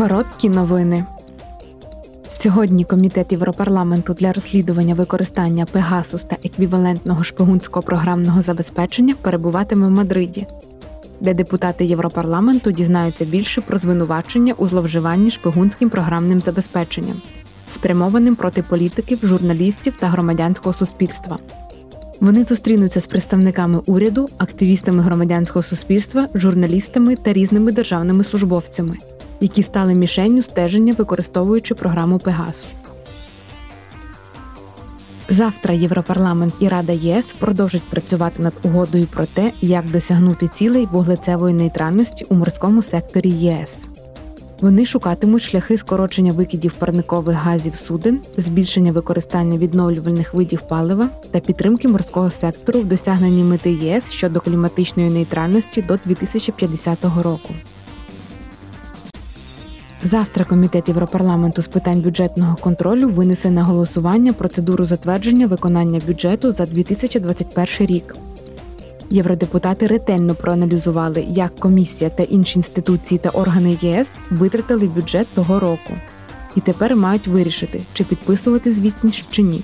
Короткі новини. Сьогодні Комітет Європарламенту для розслідування використання Пегасус та еквівалентного шпигунського програмного забезпечення перебуватиме в Мадриді, де депутати Європарламенту дізнаються більше про звинувачення у зловживанні шпигунським програмним забезпеченням, спрямованим проти політиків, журналістів та громадянського суспільства. Вони зустрінуться з представниками уряду, активістами громадянського суспільства, журналістами та різними державними службовцями, які стали мішенню стеження, використовуючи програму Пегасус. Завтра Європарламент і Рада ЄС продовжать працювати над угодою про те, як досягнути цілей вуглецевої нейтральності у морському секторі ЄС. Вони шукатимуть шляхи скорочення викидів парникових газів суден, збільшення використання відновлювальних видів палива та підтримки морського сектору в досягненні мети ЄС щодо кліматичної нейтральності до 2050 року. Завтра Комітет Європарламенту з питань бюджетного контролю винесе на голосування процедуру затвердження виконання бюджету за 2021 рік. Євродепутати ретельно проаналізували, як комісія та інші інституції та органи ЄС витратили бюджет того року, і тепер мають вирішити, чи підписувати звітність чи ні.